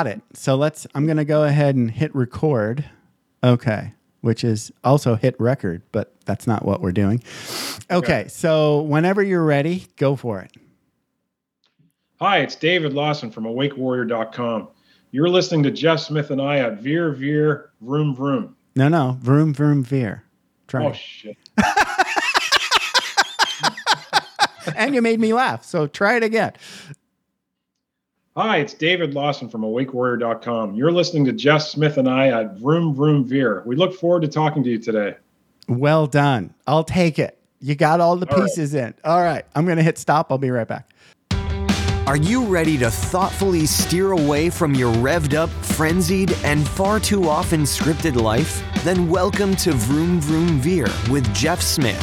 Got it. So let's, I'm going to go ahead and hit record. Okay. Which is also hit record, but that's not what we're doing. Okay. So whenever you're ready, go for it. Hi, it's David Lawson from AwakeWarrior.com. You're listening to Jeff Smith and I at Veer Veer Vroom Vroom. No, no. Vroom, vroom, veer. Try Oh it. shit! and you made me laugh. So try it again. Hi, it's David Lawson from AwakeWarrior.com. You're listening to Jeff Smith and I at Vroom Vroom Veer. We look forward to talking to you today. Well done. I'll take it. You got all the All right. pieces in. All right. I'm going to hit stop. I'll be right back. Are you ready to thoughtfully steer away from your revved up, frenzied, and far too often scripted life? Then welcome to Vroom Vroom Veer with Jeff Smith,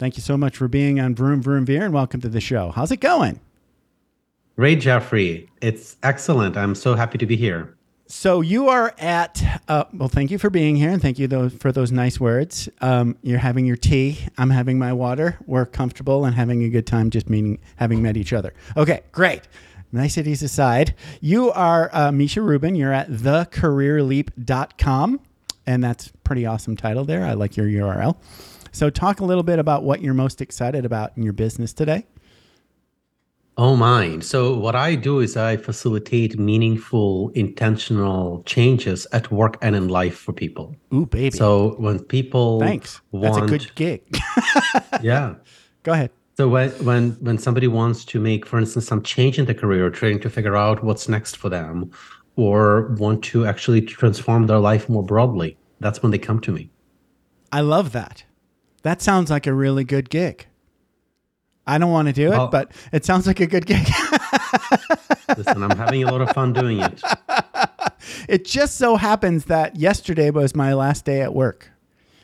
Thank you so much for being on Vroom Vroom Veer and welcome to the show. How's it going? Ray Jeffrey. It's excellent. I'm so happy to be here. So you are at. Uh, well, thank you for being here, and thank you those, for those nice words. Um, you're having your tea. I'm having my water. We're comfortable and having a good time, just meeting, having met each other. Okay, great. Niceties aside, you are uh, Misha Rubin. You're at thecareerleap.com, and that's pretty awesome title there. I like your URL. So, talk a little bit about what you're most excited about in your business today. Oh, mine. So, what I do is I facilitate meaningful, intentional changes at work and in life for people. Ooh, baby. So, when people Thanks. want, That's a good gig. yeah. Go ahead. So when when when somebody wants to make, for instance, some change in their career, or trying to figure out what's next for them, or want to actually transform their life more broadly, that's when they come to me. I love that. That sounds like a really good gig. I don't want to do it, Well- but it sounds like a good gig. Listen, I'm having a lot of fun doing it. it just so happens that yesterday was my last day at work.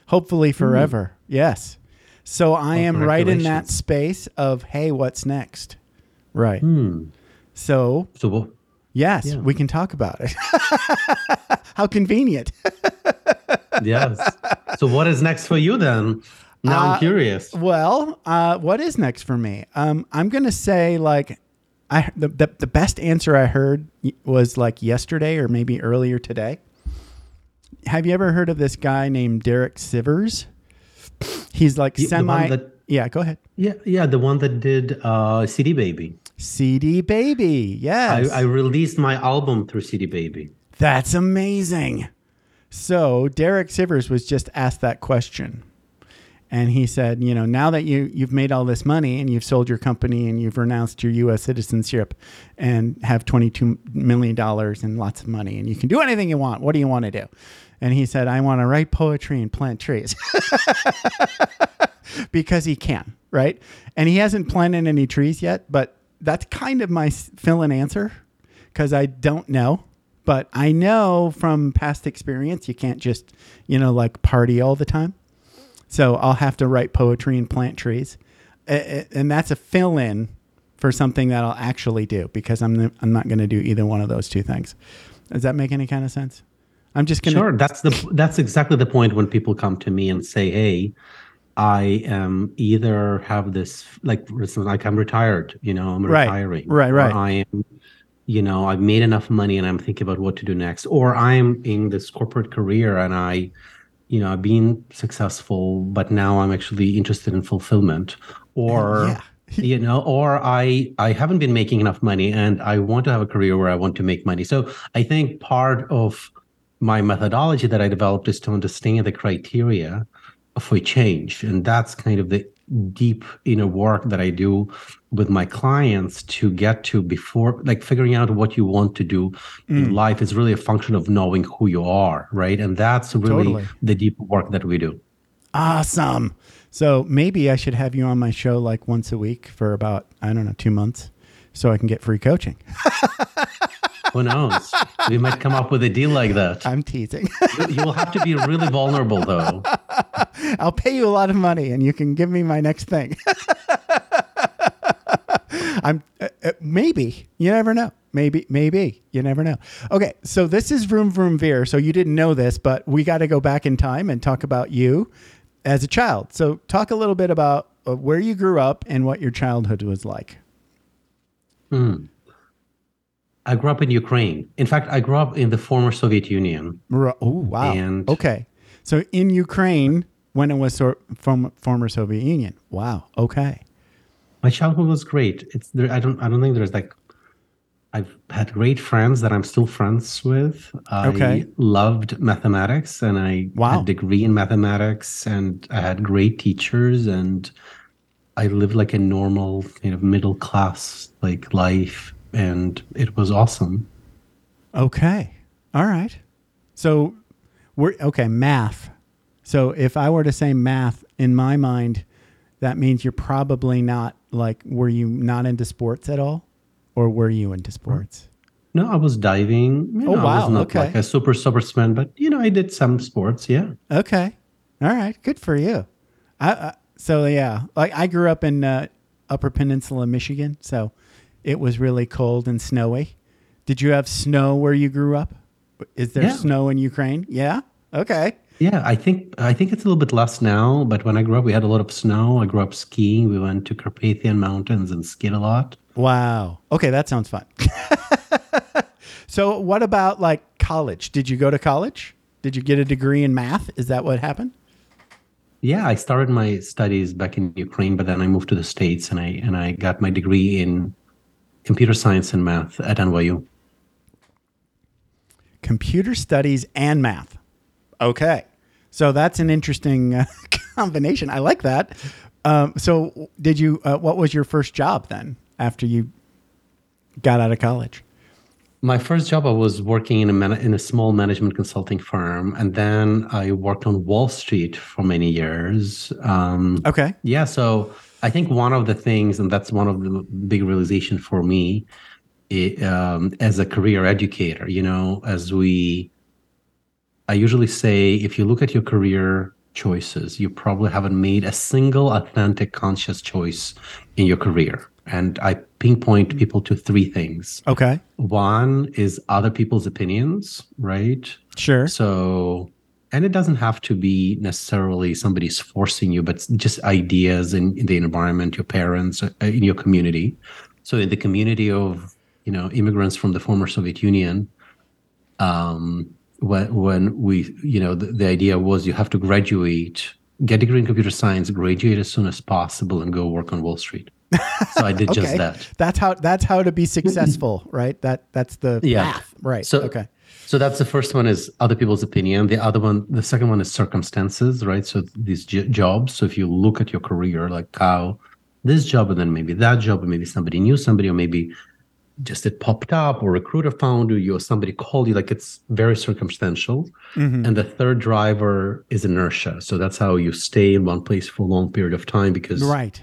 Hopefully forever. Yes. So I am right in that space of, hey, what's next? Right. Hmm. So, So yes, Yeah. we can talk about it. How convenient. Yes. So what is next for you then? Now Uh, I'm curious. Well, uh, what is next for me? Um, I'm gonna say like, I the, the the best answer I heard was like yesterday or maybe earlier today. Have you ever heard of this guy named Derek Sivers? He's like the semi. that- yeah, go ahead. Yeah, yeah, the one that did uh, CD Baby. CD Baby. Yes, I, I released my album through CD Baby. that's amazing. So Derek Sivers was just asked that question. And he said, you know, now that you you've made all this money and you've sold your company and you've renounced your U.S. citizenship and have twenty two million dollars and lots of money and you can do anything you want. What do you want to do? And he said, I want to write poetry and plant trees because he can, right? And he hasn't planted any trees yet, but that's kind of my fill-in answer because I don't know. But I know from past experience, you can't just, you know, like party all the time. So I'll have to write poetry and plant trees. And that's a fill in for something that I'll actually do because I'm, I'm not going to do either one of those two things. Does that make any kind of sense? I'm just going to. Sure, that's the that's exactly the point when people come to me and say, "Hey, I am either have this like for instance, like I'm retired, you know, I'm Right, retiring, right, or right. I am, you know, I've made enough money and I'm thinking about what to do next, or I'm in this corporate career and I, you know, I've been successful, but now I'm actually interested in fulfillment, or Yeah. you know or i i haven't been making enough money and i want to have a career where i want to make money. So i think part of my methodology that i developed is to understand the criteria for change. And that's kind of the deep inner work that i do with my clients to get to before like figuring out what you want to do in mm. life is really a function of knowing who you are right and that's really Totally. the deep work that we do Awesome. So maybe I should have you on my show like once a week for about, I don't know, two months so I can get free coaching. Who knows? we might come up with a deal like that. I'm teasing. you will have to be really vulnerable, though. I'll pay you a lot of money and you can give me my next thing. I'm uh, uh, maybe you never know. Maybe maybe you never know. Okay, so this is Vroom Vroom Veer. So you didn't know this, but we got to go back in time and talk about you as a child. So talk a little bit about uh, where you grew up and what your childhood was like. Hmm. I grew up in Ukraine. In fact, I grew up in the former Soviet Union. Oh wow. And- okay, so in Ukraine when it was sort from former Soviet Union. Wow. Okay. My childhood was great. It's there. I don't. I don't think there's like. I've had great friends that I'm still friends with. I loved mathematics, and I Wow. had a degree in mathematics, and I had great teachers, and I lived like a normal kind of middle class like life, and it was awesome. Okay. All right. So we're okay, math. So if I were to say math in my mind, that means you're probably not like were you not into sports at all? Or were you into sports? No, I was diving. You Oh, know, I wow, was not okay. like a super sportsman, but you know, I did some sports. Yeah. Okay. All right. Good for you. I, I so yeah, like I grew up in uh, Upper Peninsula, Michigan, so it was really cold and snowy. Did you have snow where you grew up? Is there Yeah. snow in Ukraine? Yeah. Okay. Yeah, I think I think it's a little bit less now, but when I grew up, we had a lot of snow. I grew up skiing. We went to Carpathian Mountains and skied a lot. Wow. Okay, that sounds fun. so, what about like college? Did you go to college? Did you get a degree in math? Is that what happened? Yeah, I started my studies back in Ukraine, but then I moved to the states and I and I got my degree in computer science and math at NYU. Computer studies and math. Okay. So, that's an interesting uh, combination. I like that. Um, so, did you, uh, what was your first job then after you got out of college? My first job, I was working in a man- in a small management consulting firm, and then I worked on Wall Street for many years. Um, Okay. Yeah, so I think one of the things, and that's one of the big realization for me, i um, as a career educator. You know, as we, I usually say, if you look at your career choices, you probably haven't made a single authentic, conscious choice in your career. And I pinpoint people to three things. Okay. One is other people's opinions, right? Sure. So, and it doesn't have to be necessarily somebody's forcing you, but just ideas in, in the environment, your parents, uh, in your community. So, in the community of you know immigrants from the former Soviet Union, um, when when we you know the, the idea was you have to graduate, get a degree in computer science, graduate as soon as possible, and go work on Wall Street. So I did just that. That's how that's how to be successful, right? That that's the Yeah. path, right? So okay. So that's the first one is other people's opinion. The other one, the second one is circumstances, right? So these j- jobs. So if you look at your career, like how this job and then maybe that job, or maybe somebody knew somebody, or maybe just it popped up, or recruiter found you, or somebody called you. Like it's very circumstantial. Mhm. And the third driver is inertia. So that's how you stay in one place for a long period of time because Right.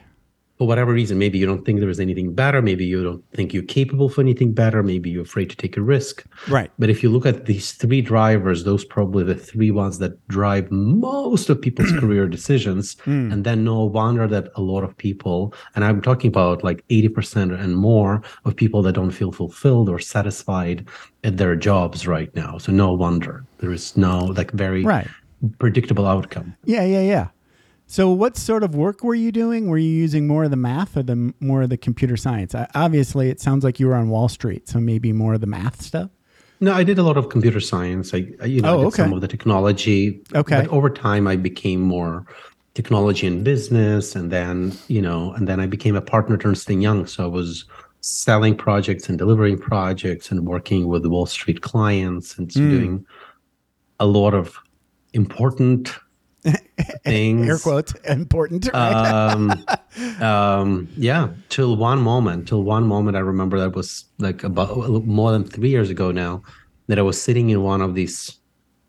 For whatever reason, maybe you don't think there is anything better. Maybe you don't think you're capable for anything better. Maybe you're afraid to take a risk. Right. But if you look at these three drivers, those probably the three ones that drive most of people's career decisions. Mm. And then no wonder that a lot of people, and I'm talking about like 80% and more of people that don't feel fulfilled or satisfied at their jobs right now. So no wonder there is no like very Right. predictable outcome. Yeah, yeah, yeah. So, what sort of work were you doing? Were you using more of the math or the more of the computer science? I, obviously, it sounds like you were on Wall Street, so maybe more of the math stuff. No, I did a lot of computer science. I, I- you know, Oh, okay. some of the technology. Okay. But over time, I became more technology and business, and then you know, and then I became a partner at Ernst Young. So I was selling projects and delivering projects and working with Wall Street clients and Mm. doing a lot of important things. Air quotes important, right? um, um, yeah, till one moment, till one moment, I remember that was like about more than three years ago now, that I was sitting in one of these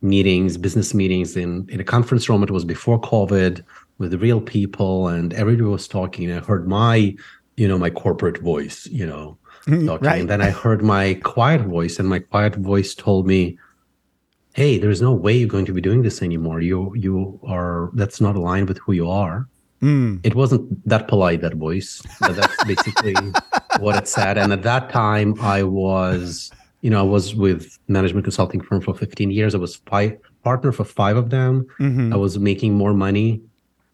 meetings, business meetings in in a conference room. It was before COVID with real people, and everybody was talking. I heard my, you know, my corporate voice, you know, talking. Right. And then I heard my quiet voice, and my quiet voice told me, "Hey, there's no way you're going to be doing this anymore. You you are that's not aligned with who you are." Mm. It wasn't that polite that voice, but that's basically what it said. And at that time, I was, you know, I was with management consulting firm for 15 years. I was five, partner for five of them. Mhm. I was making more money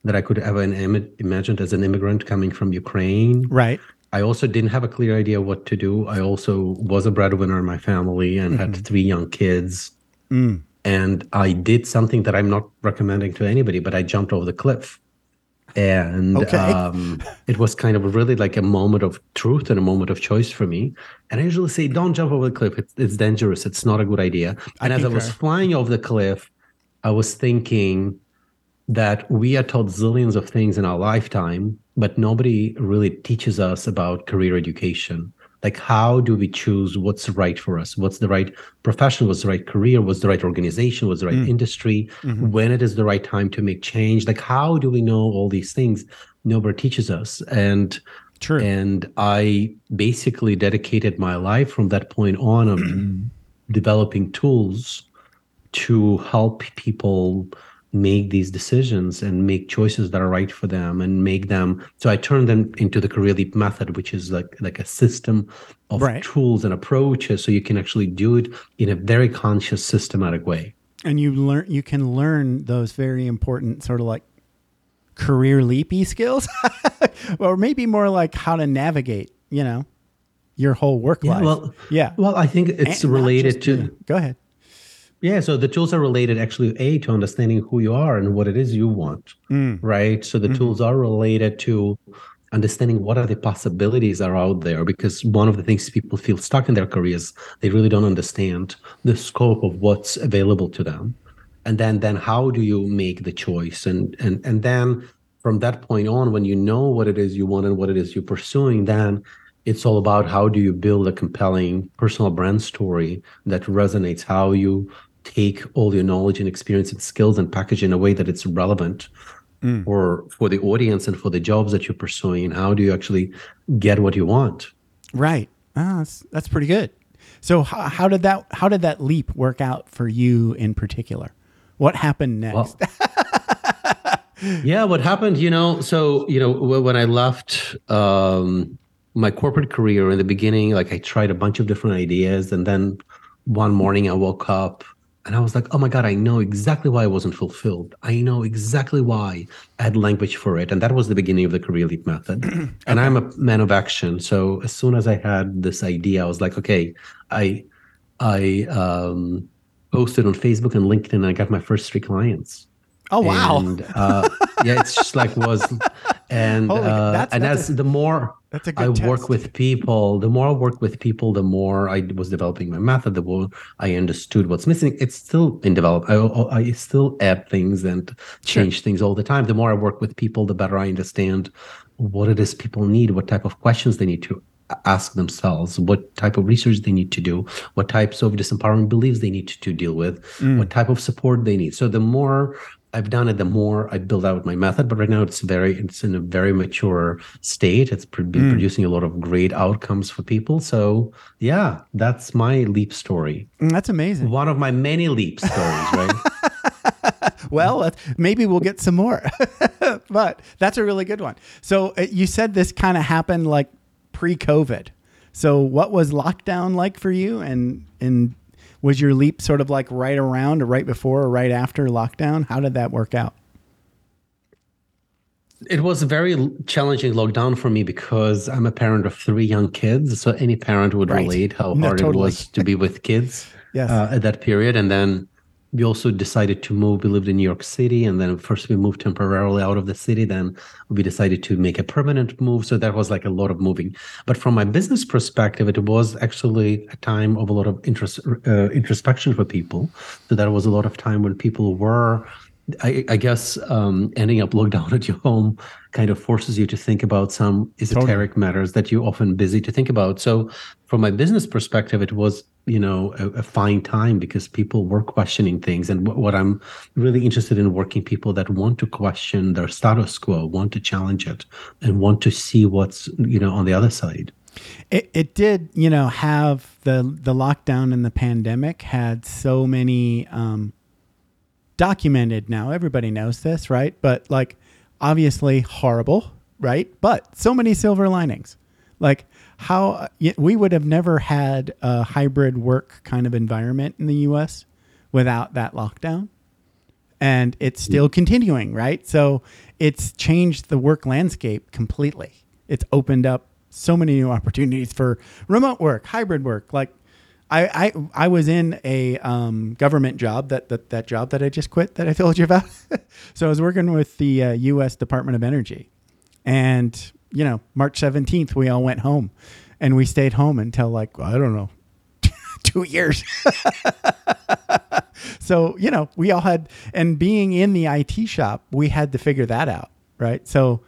that I could ever im- imagined as an immigrant coming from Ukraine. Right. I also didn't have a clear idea what to do. I also was a breadwinner in my family and had three young kids. Mm. And I did something that I'm not recommending to anybody, but I jumped over the cliff. And Okay. um, it was kind of really like a moment of truth and a moment of choice for me. And I usually say, don't jump over the cliff. It's, it's dangerous. It's not a good idea. And as I was flying over the cliff, I was thinking that we are taught zillions of things in our lifetime, but nobody really teaches us about career education. Like, how do we choose what's right for us? What's the right profession? What's the right career? What's the right organization? What's the right mm. industry? Mm-hmm. When it is the right time to make change? Like, how do we know all these things? Nobody teaches us. And True. and I basically dedicated my life from that point on of developing tools to help people make these decisions and make choices that are right for them and make them so i turn them into the career leap method which is like like a system of Right. tools and approaches so you can actually do it in a very conscious systematic way and you learn you can learn those very important sort of like career leapy skills or maybe more like how to navigate you know your whole work Yeah, life well- yeah well i think it's And related just- to yeah. go ahead Yeah, so the tools are related actually a to understanding who you are and what it is you want, Mm. right? So the tools are related to understanding what are the possibilities are out there because one of the things people feel stuck in their careers they really don't understand the scope of what's available to them and then then how do you make the choice and and and then from that point on when you know what it is you want and what it is you're pursuing then it's all about how do you build a compelling personal brand story that resonates how you take all your knowledge and experience and skills and package in a way that it's relevant for for the audience and for the jobs that you're pursuing. And how do you actually get what you want? Right. Ah, that's, that's pretty good. So how, how did that how did that leap work out for you in particular? What happened next? Well, yeah, what happened, you know, so, you know, when I left um, my corporate career in the beginning, like I tried a bunch of different ideas. And then one morning I woke up and I was like, oh my God, I know exactly why I wasn't fulfilled. I know exactly why I had language for it. And that was the beginning of the Career Leap method. And I'm a man of action. So as soon as I had this idea, I was like, okay, I, I, um, posted on Facebook and LinkedIn and I got my first three clients. Oh wow And, uh, yeah, it's just like was, and uh, that's- and that's as a- the more I good work test. with people, the more I work with people, the more I was developing my method, the more I understood what's missing. It's still in develop. I, I still add things and change things all the time. The more I work with people, the better I understand what it is people need, what type of questions they need to ask themselves, what type of research they need to do, what types of disempowering beliefs they need to deal with, what type of support they need. So the more I've done it, the more I build out my method. But right now, it's very, it's in a very mature state. It's been producing a lot of great outcomes for people. So yeah, that's my leap story. Mm, that's amazing One of my many leap stories, right? well maybe we'll get some more but that's a really good one so uh, you said this kind of happened like pre-covid so what was lockdown like for you and and was your leap sort of like right around or right before or right after lockdown how did that work out It was a very challenging lockdown for me because I'm a parent of three young kids. So any parent would Right. relate how No, hard totally. it was to be with kids Yes. uh, at that period. And then we also decided to move. We lived in New York City, and then first we moved temporarily out of the city. Then we decided to make a permanent move. So that was like a lot of moving. But from my business perspective, it was actually a time of a lot of interest, uh, introspection for people. So that was a lot of time when people were I, I guess um, ending up locked down at your home kind of forces you to think about some esoteric matters that you're often busy to think about. So, from my business perspective, it was you know a, a fine time because people were questioning things, and what, what I'm really interested in working people that want to question their status quo, want to challenge it, and want to see what's you know on the other side. It, it did, you know, have the the lockdown and the pandemic had so many um, documented now. Everybody knows this, right? But like, obviously horrible, right? But so many silver linings. Like how we would have never had a hybrid work kind of environment in the U.S. without that lockdown, and it's still continuing, right? So it's changed the work landscape completely. It's opened up so many new opportunities for remote work, hybrid work. Like I, I, I was in a um, government job that, that that job that I just quit that I told you about. so I was working with the uh, U.S. Department of Energy, and you know March seventeenth we all went home, and we stayed home until like I don't know, two years. so you know we all had, and being in the IT shop, we had to figure that out, right? So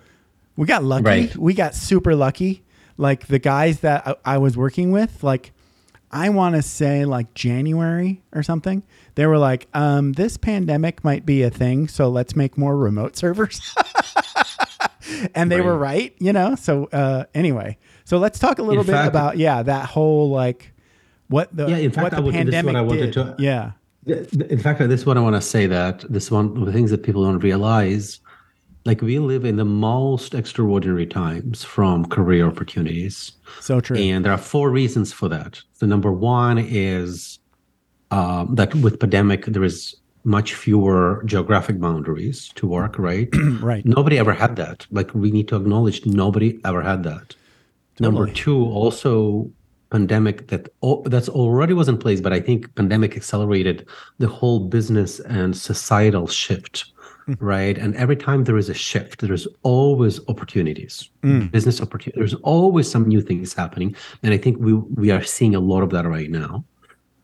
we got lucky. Right. We got super lucky. Like the guys that I, I was working with, like I want to say like January or something. They were like, um, this pandemic might be a thing, so let's make more remote servers. and they right. were right, you know. So uh, anyway, so let's talk a little in bit fact, about yeah that whole like what the yeah in fact what the pandemic I did. To, yeah. In fact, this is what I want to say that this one of the things that people don't realize like we live in the most extraordinary times from career opportunities. So true. And there are four reasons for that. The number one is um, that with pandemic there is much fewer geographic boundaries to work. Right. right. Nobody ever had that. Like we need to acknowledge nobody ever had that. Totally. Number two, also pandemic that that's already was in place, but I think pandemic accelerated the whole business and societal shift Mm-hmm. right? And every time there is a shift, there's always opportunities, mm. business opportunities. There's always some new things happening, and I think we we are seeing a lot of that right now.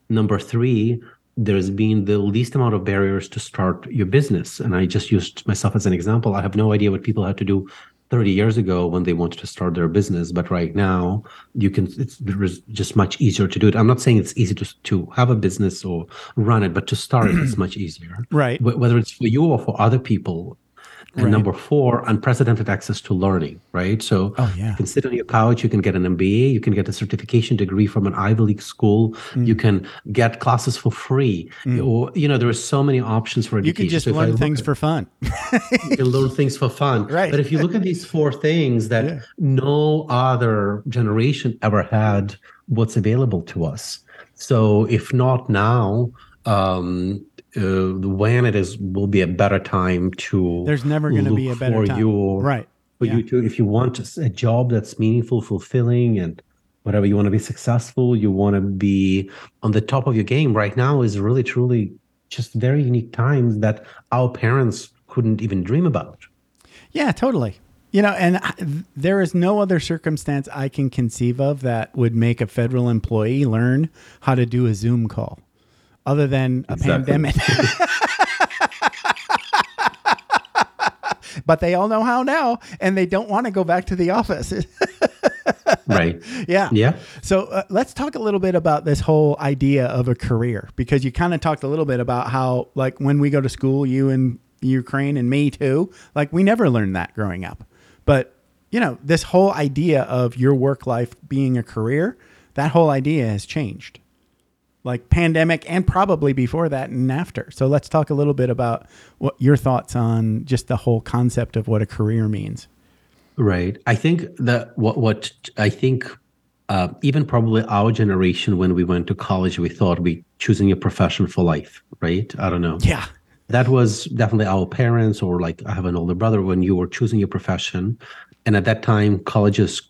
Number three, there's been the least amount of barriers to start your business, and I just used myself as an example. I have no idea what people had to do 30 years ago when they wanted to start their business. But right now you can it's just much easier to do it. I'm not saying it's easy to, to have a business or run it but to start it is much easier. Right. Whether it's for you or for other people and right. number four, unprecedented access to learning, right? So oh, yeah. you can sit on your couch, you can get an MBA, you can get a certification degree from an Ivy League school, mm. you can get classes for free. Mm. Or, you know, there are so many options for education. You can just so learn things at, for fun. you can learn things for fun. Right. But if you look at these four things that yeah. no other generation ever had what's available to us. So if not now, um, uh, when it is will be a better time to there's never going to be a better time. you right. for yeah. you to if you want a job that's meaningful fulfilling and whatever you want to be successful you want to be on the top of your game right now is really truly just very unique times that our parents couldn't even dream about. Yeah totally. You know and there is no other circumstance i can conceive of that would make a federal employee learn how to do a zoom call other than a exactly. pandemic. but they all know how now, and they don't want to go back to the office. right. Yeah. Yeah. So uh, let's talk a little bit about this whole idea of a career because you kind of talked a little bit about how, like, when we go to school, you and Ukraine and me too, like, we never learned that growing up. But, you know, this whole idea of your work life being a career, that whole idea has changed like pandemic and probably before that and after. So let's talk a little bit about what your thoughts on just the whole concept of what a career means. Right. I think that what what I think uh, even probably our generation when we went to college we thought we choosing a profession for life, right? I don't know. Yeah. That was definitely our parents or like I have an older brother when you were choosing your profession and at that time colleges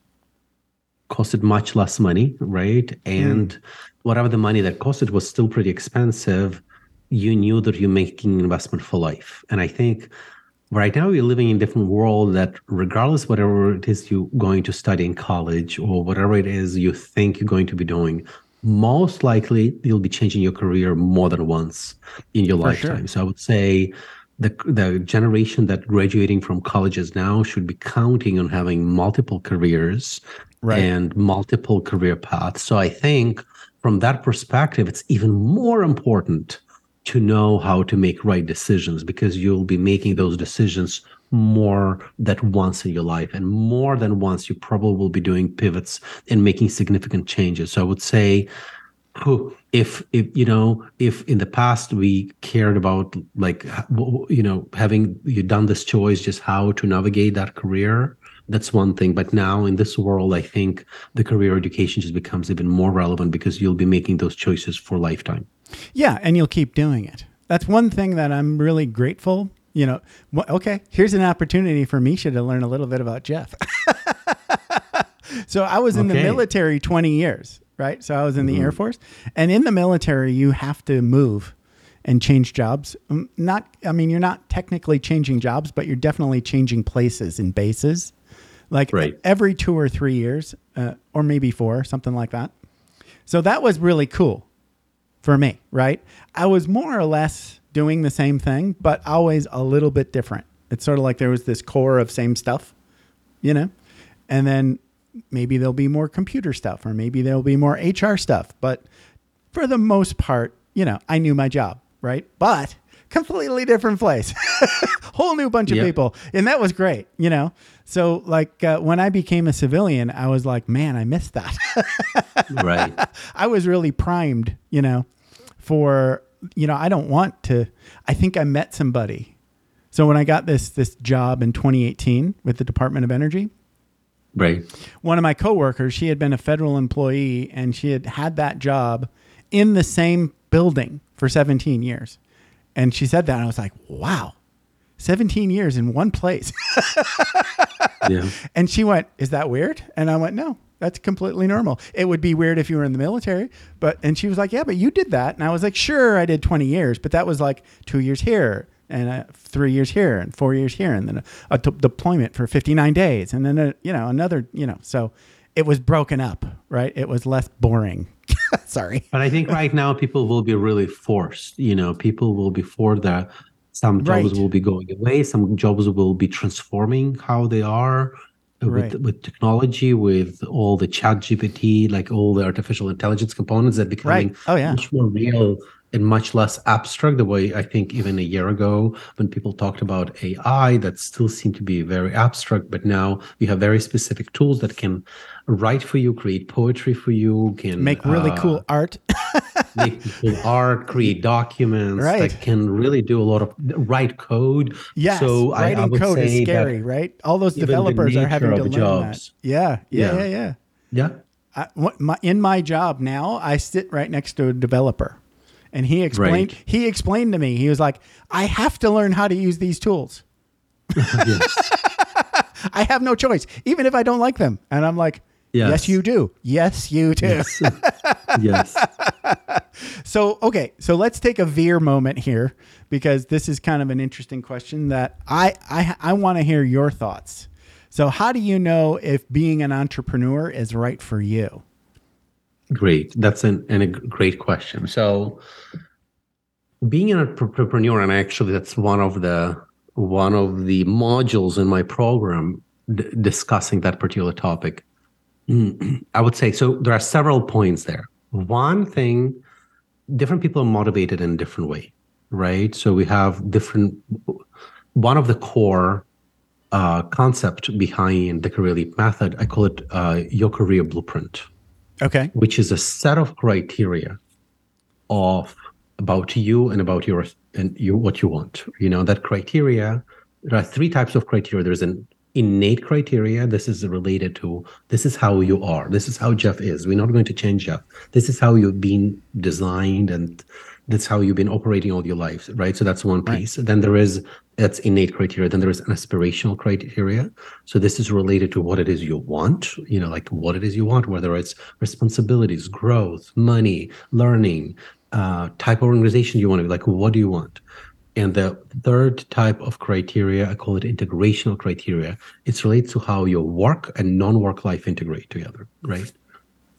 costed much less money, right? And mm whatever the money that cost it was still pretty expensive, you knew that you're making an investment for life. And I think right now we're living in a different world that regardless whatever it is you're going to study in college or whatever it is you think you're going to be doing, most likely you'll be changing your career more than once in your for lifetime. Sure. So I would say the the generation that graduating from colleges now should be counting on having multiple careers right. and multiple career paths. So I think from that perspective, it's even more important to know how to make right decisions because you'll be making those decisions more than once in your life and more than once you probably will be doing pivots and making significant changes. So i would say if if you know if in the past we cared about like you know having you done this choice just how to navigate that career that's one thing but now in this world i think the career education just becomes even more relevant because you'll be making those choices for lifetime yeah and you'll keep doing it that's one thing that i'm really grateful you know okay here's an opportunity for misha to learn a little bit about jeff so i was in okay. the military 20 years right? So I was in the mm-hmm. Air Force, and in the military, you have to move and change jobs. Um, not, I mean, you're not technically changing jobs, but you're definitely changing places and bases, like right. every two or three years, uh, or maybe four, something like that. So that was really cool for me, right? I was more or less doing the same thing, but always a little bit different. It's sort of like there was this core of same stuff, you know, and then maybe there'll be more computer stuff or maybe there'll be more HR stuff. But for the most part, you know, I knew my job, right? But completely different place, whole new bunch of people. And that was great, you know? So, like, uh, when I became a civilian, I was like, man, I missed that. right. I was really primed, you know, for, you know, I don't want to, I think I met somebody. So when I got this this job in 2018 with the Department of Energy, Right. One of my coworkers, she had been a federal employee and she had had that job in the same building for 17 years. And she said that, and I was like, wow, 17 years in one place. yeah. And she went, Is that weird? And I went, No, that's completely normal. It would be weird if you were in the military, but and she was like, "Yeah, but you did that." And I was like, "Sure, I did 20 years, but that was like 2 years here, and uh, three years here and four years here, and then a, a t- deployment for 59 days, and then a, you know another, you know. So it was broken up, right? It was less boring. Sorry, but I think right now people will be really forced. You know, people will be for that. Some jobs right. will be going away. Some jobs will be transforming how they are. Right. With, with technology, with all the ChatGPT, like all the artificial intelligence components that becoming right. oh, yeah. much more real and much less abstract the way i think even a year ago when people talked about ai that still seemed to be very abstract but now you have very specific tools that can write for you create poetry for you can make really uh, cool art. make cool art create documents right. that can really do a lot of write code. Yes so writing I, I code is scary right? All those developers are having to learn jobs. that yeah yeah. yeah yeah. Yeah, I, my, in my job now i sit right next to a developer and he explained right. he explained to me. He was like, "I have to learn how to use these tools. I have no choice, even if I don't like them." And I'm like, "Yes, yes you do. Yes, you do." Yes. yes. so, okay, so let's take a veer moment here because this is kind of an interesting question that I I, I want to hear your thoughts. So, how do you know if being an entrepreneur is right for you? Great. That's an, a great question. So, being an entrepreneur, and actually, that's one of the one of the modules in my program d- discussing that particular topic. I would say so. There are several points there. One thing, different people are motivated in a different way, right? So we have different. One of the core uh, concept behind the career leap method, I call it uh, your career blueprint Okay. Which is a set of criteria of about you and about your and you what you want. You know, that criteria, there are three types of criteria. There's an innate criteria. This is related to this is how you are. This is how Jeff is. We're not going to change Jeff. This is how you've been designed and that's how you've been operating all your life, right? So that's one piece. Right. Then there is that's innate criteria. Then there is an aspirational criteria. So this is related to what it is you want, you know, like what it is you want, whether it's responsibilities, growth, money, learning, uh, type of organization you want to be, like what do you want? And the third type of criteria, I call it integrational criteria. It's related to how your work and non-work life integrate together, right?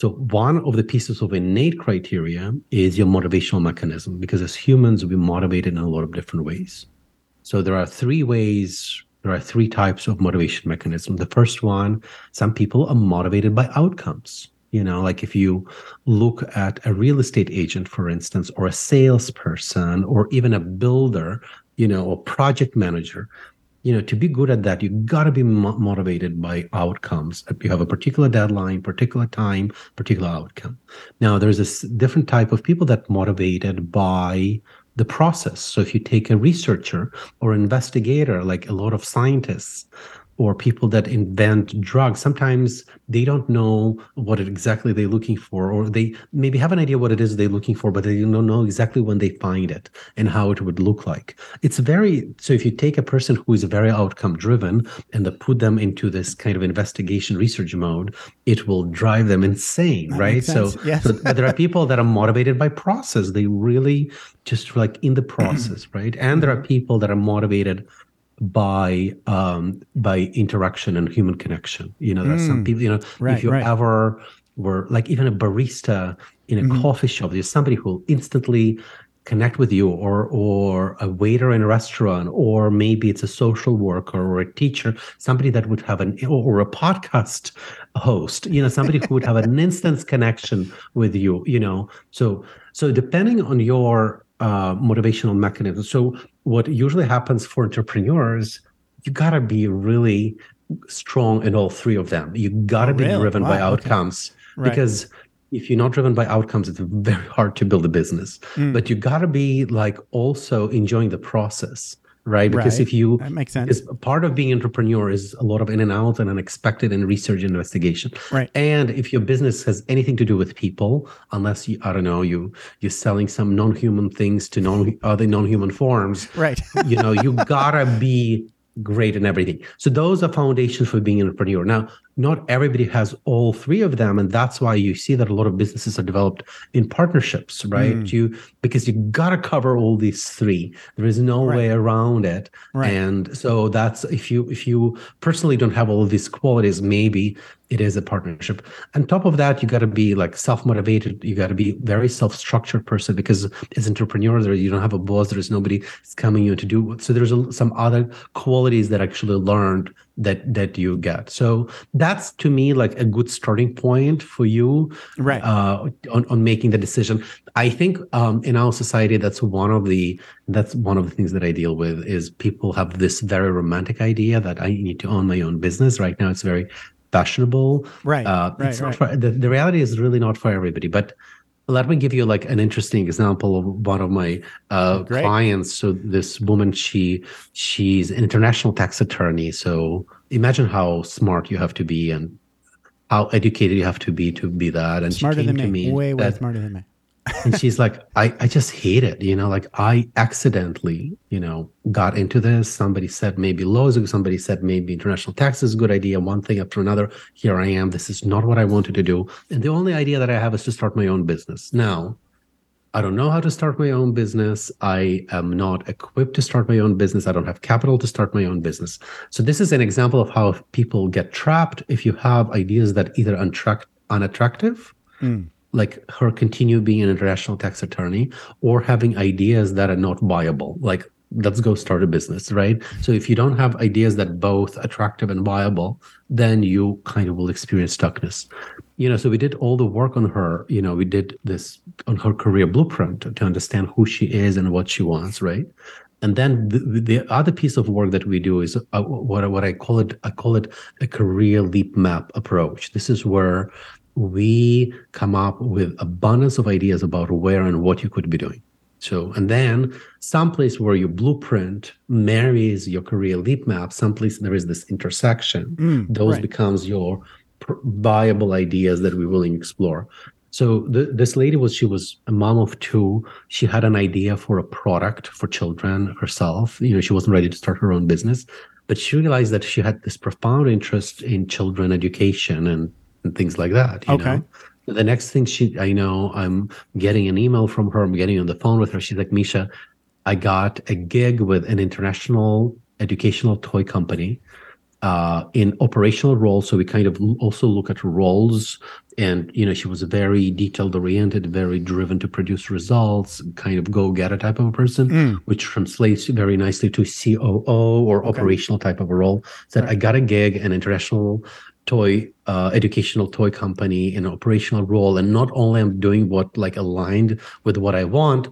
So one of the pieces of innate criteria is your motivational mechanism, because as humans, we're motivated in a lot of different ways. So there are three ways, there are three types of motivation mechanism. The first one, some people are motivated by outcomes. You know, like if you look at a real estate agent, for instance, or a salesperson, or even a builder, you know, or project manager, you know, to be good at that, you got to be mo- motivated by outcomes. You have a particular deadline, particular time, particular outcome. Now, there's this different type of people that motivated by the process. So if you take a researcher or investigator, like a lot of scientists, or people that invent drugs sometimes they don't know what exactly they're looking for or they maybe have an idea what it is they're looking for but they don't know exactly when they find it and how it would look like. It's very so if you take a person who is very outcome driven and put them into this kind of investigation research mode it will drive them insane That right? so. Yes. so there are people that are motivated by process. They really just like in the process right? And there are mm-hmm. people that are motivated by um by interaction and human connection you know there's some Mm. people you know Right, if you right. ever were like even a barista in a Mhm. coffee shop there's somebody who will instantly connect with you or or a waiter in a restaurant or maybe it's a social worker or a teacher somebody that would have an or a podcast host you know somebody who would have an instant connection with you you know so so depending on your uh, motivational mechanism so what usually happens for entrepreneurs you got to be really strong in all three of them you got to Oh, be really? driven by Wow, okay. outcomes Right. because if you're not driven by outcomes it's very hard to build a business Mm. but you got to be like also enjoying the process right because Right. if you that makes sense. because part of being entrepreneur is a lot of in and out and unexpected and research and investigation Right. and if your business has anything to do with people unless you i don't know you you're selling some non-human things to non other non-human forms Right. you know you gotta be great in everything so those are foundations for being an entrepreneur now not everybody has all three of them and that's why you see that a lot of businesses are developed in partnerships right? Mm. you because you gotta cover all these three. There is no Right. way around it. Right. and so that's if you if you personally don't have all of these qualities maybe it is a partnership. On top of that you got to be like self-motivated. You got to be very self-structured person because as entrepreneurs you don't have a boss. There's nobody that's coming you to do what. So there's a, some other qualities that actually learned that that you get so that's to me like a good starting point for you Right. uh, on, on making the decision. I think um, in our society, that's one of the that's one of the things that I deal with is people have this very romantic idea that I need to own my own business. Right now, it's very fashionable. right. Uh, right. it's right. not for, the, the reality is really not for everybody, but. Let me give you like an interesting example of one of my uh, clients. So this woman, she she's an international tax attorney. So imagine how smart you have to be and how educated you have to be to be that. And Smarter she came than to me. me, Way, way that- smarter than me. And she's like, I, I just hate it. You know, like I accidentally, you know, got into this. Somebody said maybe laws, somebody said maybe international tax is a good idea, one thing after another. Here I am. This is not what I wanted to do. And the only idea that I have is to start my own business. Now, I don't know how to start my own business. I am not equipped to start my own business. I don't have capital to start my own business. So this is an example of how people get trapped if you have ideas that either untract, unattractive, Mm. Like her continue being an international tax attorney, or having ideas that are not viable, like let's go start a business, right? So if you don't have ideas that both attractive and viable, then you kind of will experience stuckness. You know, so we did all the work on her, you know, we did this on her career blueprint to understand who she is and what she wants, right? And then the, the other piece of work that we do is uh, what what I call it I call it a career leap map approach. This is where we come up with abundance of ideas about where and what you could be doing. So, and then someplace where your blueprint marries your career leap map, someplace there is this intersection. Mm, Those right. becomes your pr- viable ideas that we will explore. So th- this lady was she was a mom of two. She had an idea for a product for children herself. You know, she wasn't ready to start her own business, but she realized that she had this profound interest in children education and, and things like that. You Okay. know? The next thing she, I know, I'm getting an email from her. I'm getting on the phone with her. She's like, Misha, I got a gig with an international educational toy company uh, in operational roles. So we kind of also look at roles. And, you know, she was very detailed oriented, very driven to produce results, kind of go getter type of a person, Mm. which translates very nicely to COO or Okay. operational type of a role. Said, Right. I got a gig, an international toy uh, educational toy company in an operational role. And not only i'm doing what like aligned with what i want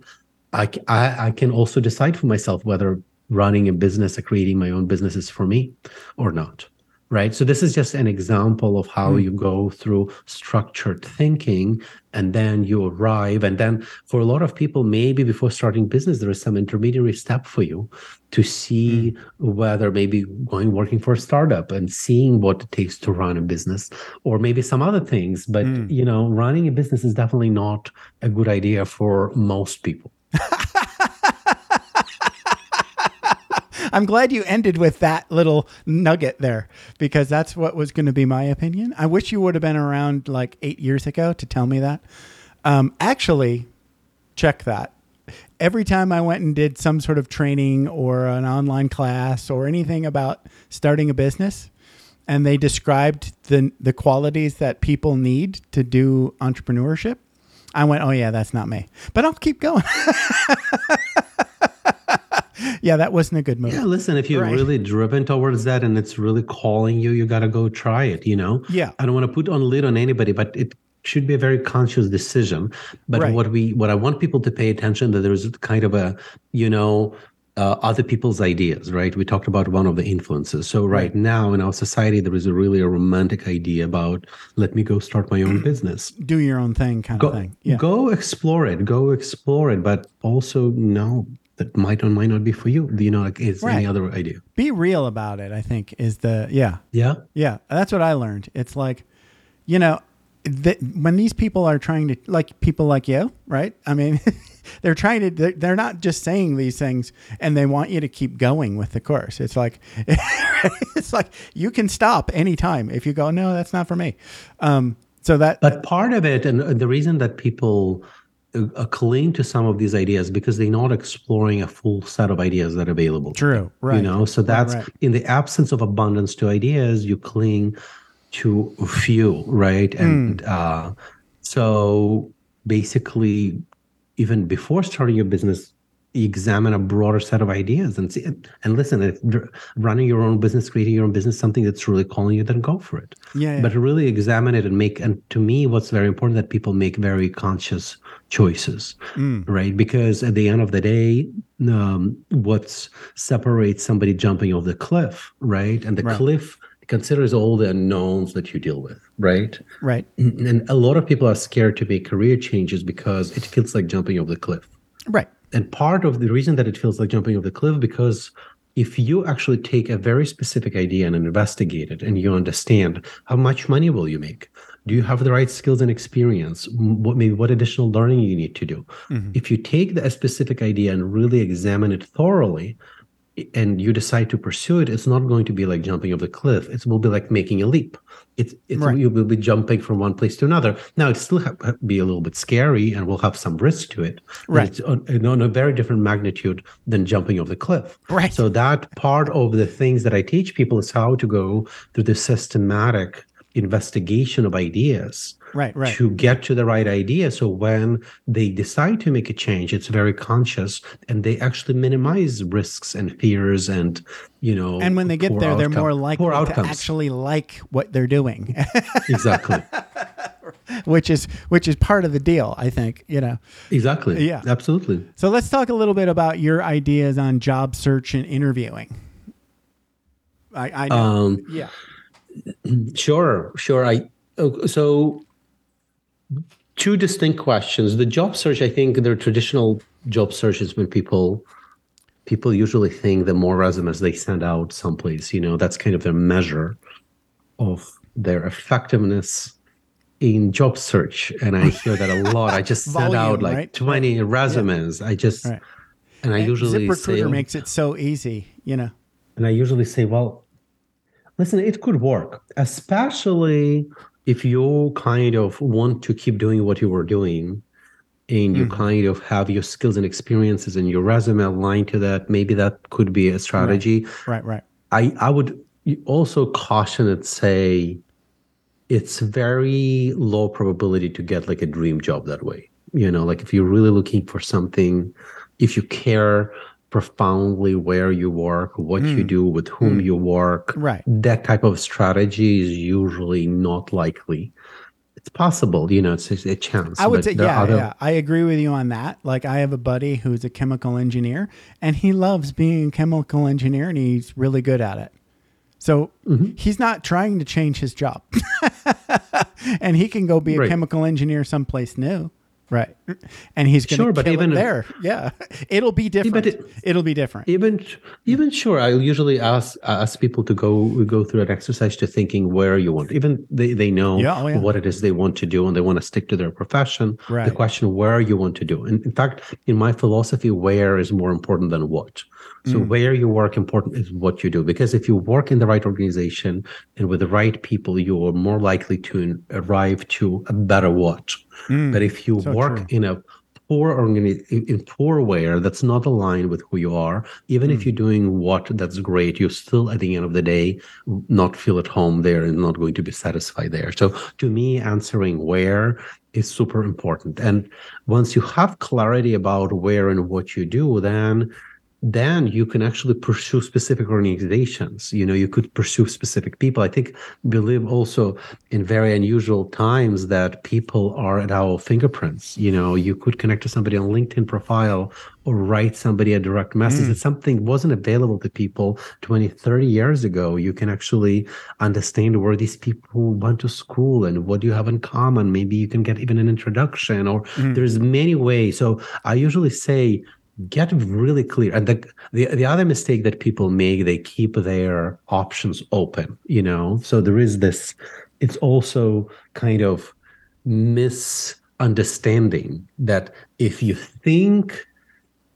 I, I, I can also decide for myself whether running a business or creating my own business is for me or not right so this is just an example of how mm. you go through structured thinking and then you arrive and then for a lot of people maybe before starting business there is some intermediary step for you to see mm. whether maybe going working for a startup and seeing what it takes to run a business or maybe some other things but mm. you know running a business is definitely not a good idea for most people I'm glad you ended with that little nugget there because that's what was going to be my opinion. I wish you would have been around like eight years ago to tell me that. Um, actually, check that. Every time I went and did some sort of training or an online class or anything about starting a business, and they described the the qualities that people need to do entrepreneurship, I went, "Oh yeah, that's not me." But I'll keep going. yeah, that wasn't a good move. Yeah, listen, if you're right. really driven towards that and it's really calling you, you got to go try it, you know? Yeah. I don't want to put on lid on anybody, but it should be a very conscious decision. But right. what we what I want people to pay attention that there's kind of a, you know, uh, other people's ideas, right? We talked about one of the influences. So right, right, now in our society, there is a really a romantic idea about let me go start my own business, do your own thing, kind go, of thing. Yeah. Go explore it, go explore it, but also know that might or might not be for you. Do You know, like it's right. any other idea. Be real about it. I think is the yeah yeah yeah. That's what I learned. It's like, you know, that when these people are trying to like people like you, right? I mean, they're trying to. They're, they're not just saying these things, and they want you to keep going with the course. It's like it's like you can stop anytime if you go. No, that's not for me. Um, so that. But part of it, and the reason that people uh, cling to some of these ideas because they're not exploring a full set of ideas that are available. True, right. You know, so that's right, right. in the absence of abundance to ideas, you cling to few, right? Hmm. And mm. uh, so basically, even before starting your business, examine a broader set of ideas and see and listen if running your own business creating your own business something that's really calling you then go for it. Yeah, yeah, but really examine it and make and to me what's very important that people make very conscious choices mm. right? Because at the end of the day um, what separates somebody jumping off the cliff right? And the right. cliff considers all the unknowns that you deal with right? Right. And a lot of people are scared to make career changes because it feels like jumping off the cliff. Right and part of the reason that it feels like jumping off the cliff because if you actually take a very specific idea and investigate it and you understand how much money will you make do you have the right skills and experience what maybe what additional learning you need to do mm-hmm. if you take the, a specific idea and really examine it thoroughly and you decide to pursue it, it's not going to be like jumping off the cliff. It will be like making a leap. It's, it's right. you will be jumping from one place to another. Now it still be a little bit scary and will have some risk to it. Right. It's on, on, a very different magnitude than jumping off the cliff. Right. So that part of the things that I teach people is how to go through the systematic investigation of ideas right, right. to get to the right idea. So when they decide to make a change, it's very conscious and they actually minimize risks and fears and you know. And when they get there, outcome, they're more likely to actually like what they're doing. exactly. which is which is part of the deal, I think. You know. Exactly. Yeah. Absolutely. So let's talk a little bit about your ideas on job search and interviewing. I, I know. Um, yeah. Sure, sure. I oh, so two distinct questions. The job search, I think, the traditional job searches when people people usually think the more resumes they send out someplace, you know, that's kind of their measure of their effectiveness in job search. And I hear that a lot. I just send out like right? 20 resumes. Yeah. I just right. and I and usually ZipRecruiter say, makes it so easy, you know. And I usually say, well, listen, it could work, especially if you kind of want to keep doing what you were doing and you mm-hmm. kind of have your skills and experiences and your resume aligned to that, maybe that could be a strategy. Right, right. right. I, I would also caution it, say it's very low probability to get like a dream job that way. You know, like if you're really looking for something, if you care profoundly where you work, what you Mm. do, with whom Mm. you work. Right. That type of strategy is usually not likely. It's possible, you know, it's, a chance. I would say, yeah, other- yeah, I agree with you on that. Like, I have a buddy who's a chemical engineer, and he loves being a chemical engineer, and he's really good at it. So Mm-hmm. he's not trying to change his job, and he can go be a Right. chemical engineer someplace new, right? And he's going to Sure, but even- it there. Yeah, it'll be different. it- it'll be different. even even sure i usually ask ask people to go go through an exercise to thinking where you want even they, they know Yeah, oh, yeah. what it is they want to do and they want to stick to their profession Right. the question where you want to do and in fact in my philosophy where is more important than what so Mm. where you work important is what you do because if you work in the right organization and with the right people you are more likely to arrive to a better what but if you Mm. So work true. in a poor organi- in poor where that's not aligned with who you are even Hmm. if you're doing what that's great you're still at the end of the day not feel at home there and not going to be satisfied there so to me answering where is super important and once you have clarity about where and what you do then then you can actually pursue specific organizations. You know you could pursue specific people. I think we live also in very unusual times that people are at our fingerprints. You know you could connect to somebody on linkedin profile or write somebody a direct message. Hmm. If something wasn't available to people 20 30 years ago. You can actually understand where these people went to school and what you have in common. Maybe you can get even an introduction or hmm. there's many ways. So i usually say get really clear. And the, the the other mistake that people make they keep their options open you know? So there is this it's also kind of misunderstanding that if you think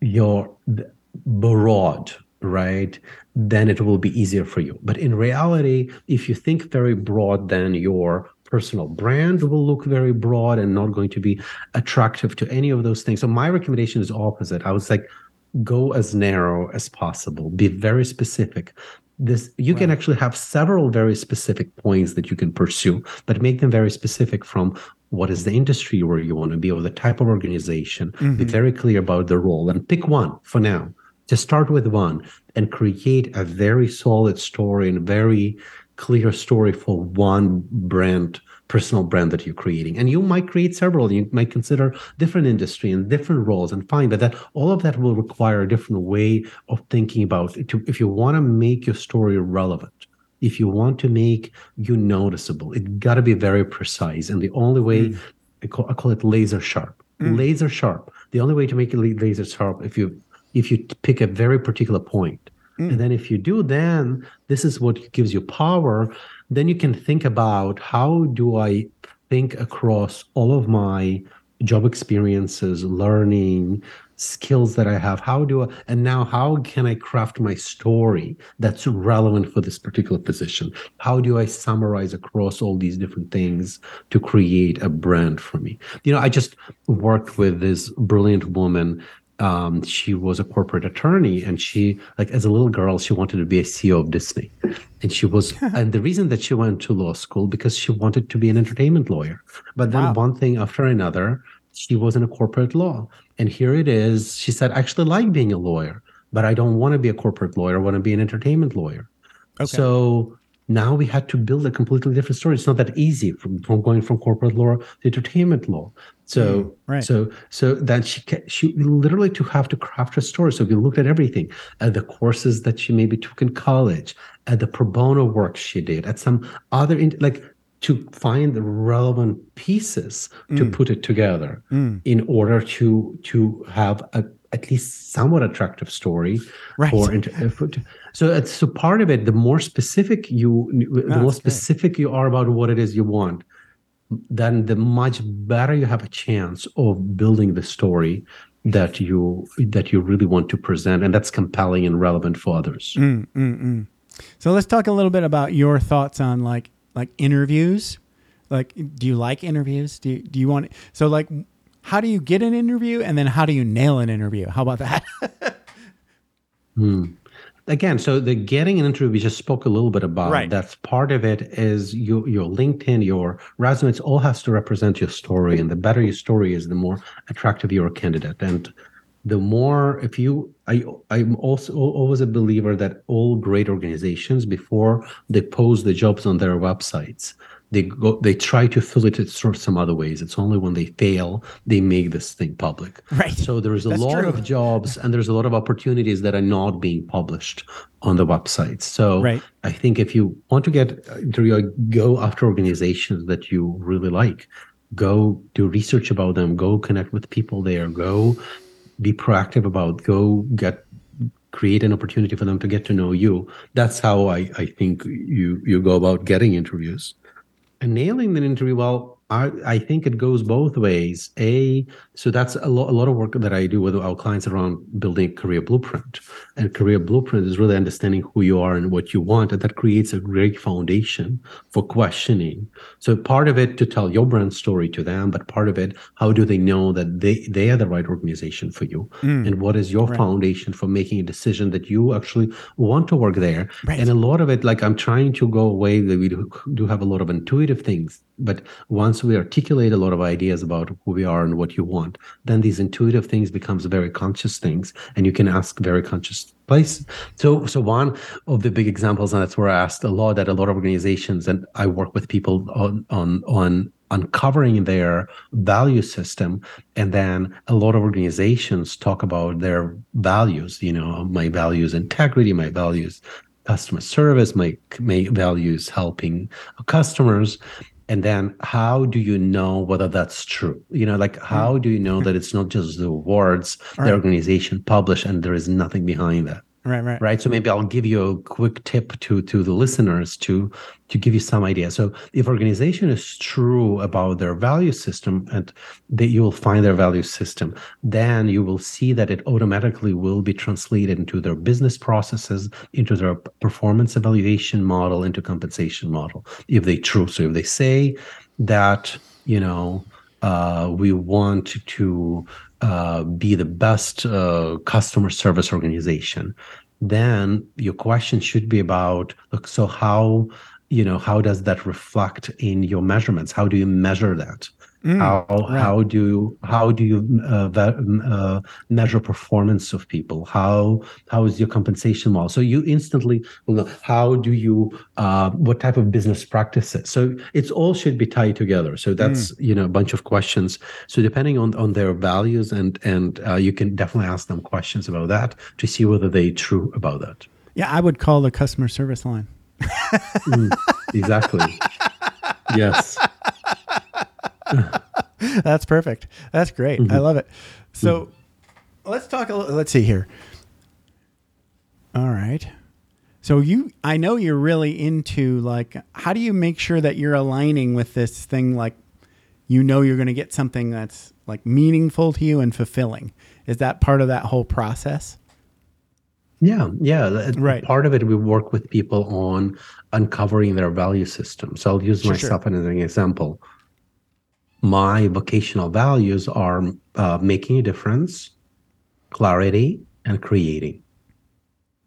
you're broad right then it will be easier for you. But in reality if you think very broad then your personal brand will look very broad and not going to be attractive to any of those things. So my recommendation is opposite. I was like go as narrow as possible. Be very specific. This you can actually have several very specific points that you can pursue but make them very specific from what is the industry where you want to be or the type of organization. Be mm-hmm. very clear about the role and pick one for now. Just start with one and create a very solid story and very clear story for one brand personal brand that you're creating. And you might create several. You might consider different industry and different roles and find but that all of that will require a different way of thinking about it. To, if you want to make your story relevant if you want to make you noticeable it got to be very precise. And the only way mm. I, call, I call it laser sharp. Mm. Laser sharp. The only way to make it laser sharp if you if you pick a very particular point and mm. then if you do then this is what gives you power then you can think about how do i think across all of my job experiences learning skills that i have how do i and now how can i craft my story that's relevant for this particular position? How do i summarize across all these different things to create a brand for me? You know i just worked with this brilliant woman um, she was a corporate attorney and she like as a little girl she wanted to be a ceo of disney and she was and the reason that she went to law school because she wanted to be an entertainment lawyer but then Wow. one thing after another she was in a corporate law and here it is she said i actually like being a lawyer but i don't want to be a corporate lawyer i want to be an entertainment lawyer Okay. so now we had to build a completely different story. It's not that easy from, from going from corporate law to entertainment law. So Mm, right. so so then she ca- she literally to have to craft a story. So we looked at everything, at the courses that she maybe took in college, at the pro bono work she did, at some other like to find the relevant pieces to Mm. put it together in order to to have a at least somewhat attractive story Right. for, inter- uh, for so it's so part of it the more specific you the more that's great. specific you are about what it is you want then the much better you have a chance of building the story that you that you really want to present and that's compelling and relevant for others Mm, mm, mm. So let's talk a little bit about your thoughts on like like interviews. Like, do you like interviews? Do you, do you want so like how do you get an interview and then how do you nail an interview? How about that? again so the getting an interview we just spoke a little bit about Right. that's part of it is you, your linkedin your resume it all has to represent your story and the better your story is the more attractive you're a candidate and the more if you i i'm also always a believer that all great organizations before they post the jobs on their websites they go they try to fill it through some other ways it's only when they fail they make this thing public Right. so there's a That's lot true. of jobs and there's a lot of opportunities that are not being published on the websites so Right. i think if you want to get into your go after organizations that you really like go do research about them go connect with people there go be proactive about go get create an opportunity for them to get to know you that's how i i think you you go about getting interviews and nailing an interview well I, I think it goes both ways. A, so that's a, lo- a lot of work that I do with our clients around building a career blueprint. And career blueprint is really understanding who you are and what you want. And that creates a great foundation for questioning. So part of it to tell your brand story to them, but part of it, how do they know that they, they are the right organization for you? Mm. And what is your Right. foundation for making a decision that you actually want to work there? Right. And a lot of it, like I'm trying to go away, that we do, do have a lot of intuitive things. But once we articulate a lot of ideas about who we are and what you want, then these intuitive things becomes very conscious things, and you can ask very conscious place. So, so one of the big examples, and that's where I asked a lot that a lot of organizations, and I work with people on on on uncovering their value system and then a lot of organizations talk about their values you know my values integrity my values customer service my, my values helping customers and then how do you know whether that's true? You know like how mm. do you know that it's not just the words Right. the organization published and there is nothing behind that Right. Right. right so maybe i'll give you a quick tip to to the listeners to to give you some idea so if organization is true about their value system and that you will find their value system then you will see that it automatically will be translated into their business processes into their performance evaluation model into compensation model if they true so if they say that you know uh, we want to uh, be the best uh, customer service organization then your question should be about look so how you know how does that reflect in your measurements? How do you measure that Mm, how right. how do you how do you uh, uh, measure performance of people? How how is your compensation model so you instantly will know how do you uh, what type of business practices. So it's all should be tied together. So that's you know a bunch of questions. So depending on on their values and and uh, you can definitely ask them questions about that to see whether they true about that. Yeah, I would call the customer service line. exactly. Yes That's perfect. That's great. I mm-hmm. love it. So mm. let's talk a little. Let's see here. All right. So you, I know you're really into like, how do you make sure that you're aligning with this thing? Like, you know, you're going to get something that's like meaningful to you and fulfilling. Is that part of that whole process? Yeah, yeah. Right. Part of it, we work with people on uncovering their value system. So I'll use Sure, sure. myself as an example. My vocational values are uh, making a difference, clarity, and creating.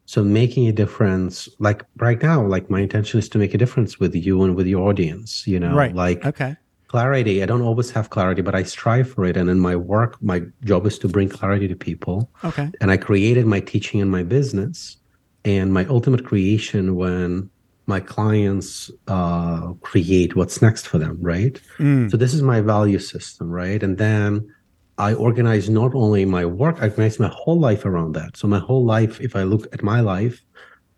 So making a difference, like right now, like my intention is to make a difference with you and with your audience. You know, right. like okay. clarity. I don't always have clarity, but I strive for it. And in my work, my job is to bring clarity to people Okay. and I created my teaching and my business. And my ultimate creation when my clients uh, create what's next for them, right? Mm, So this is my value system, right? And then I organize not only my work, I organize my whole life around that. So my whole life, if I look at my life,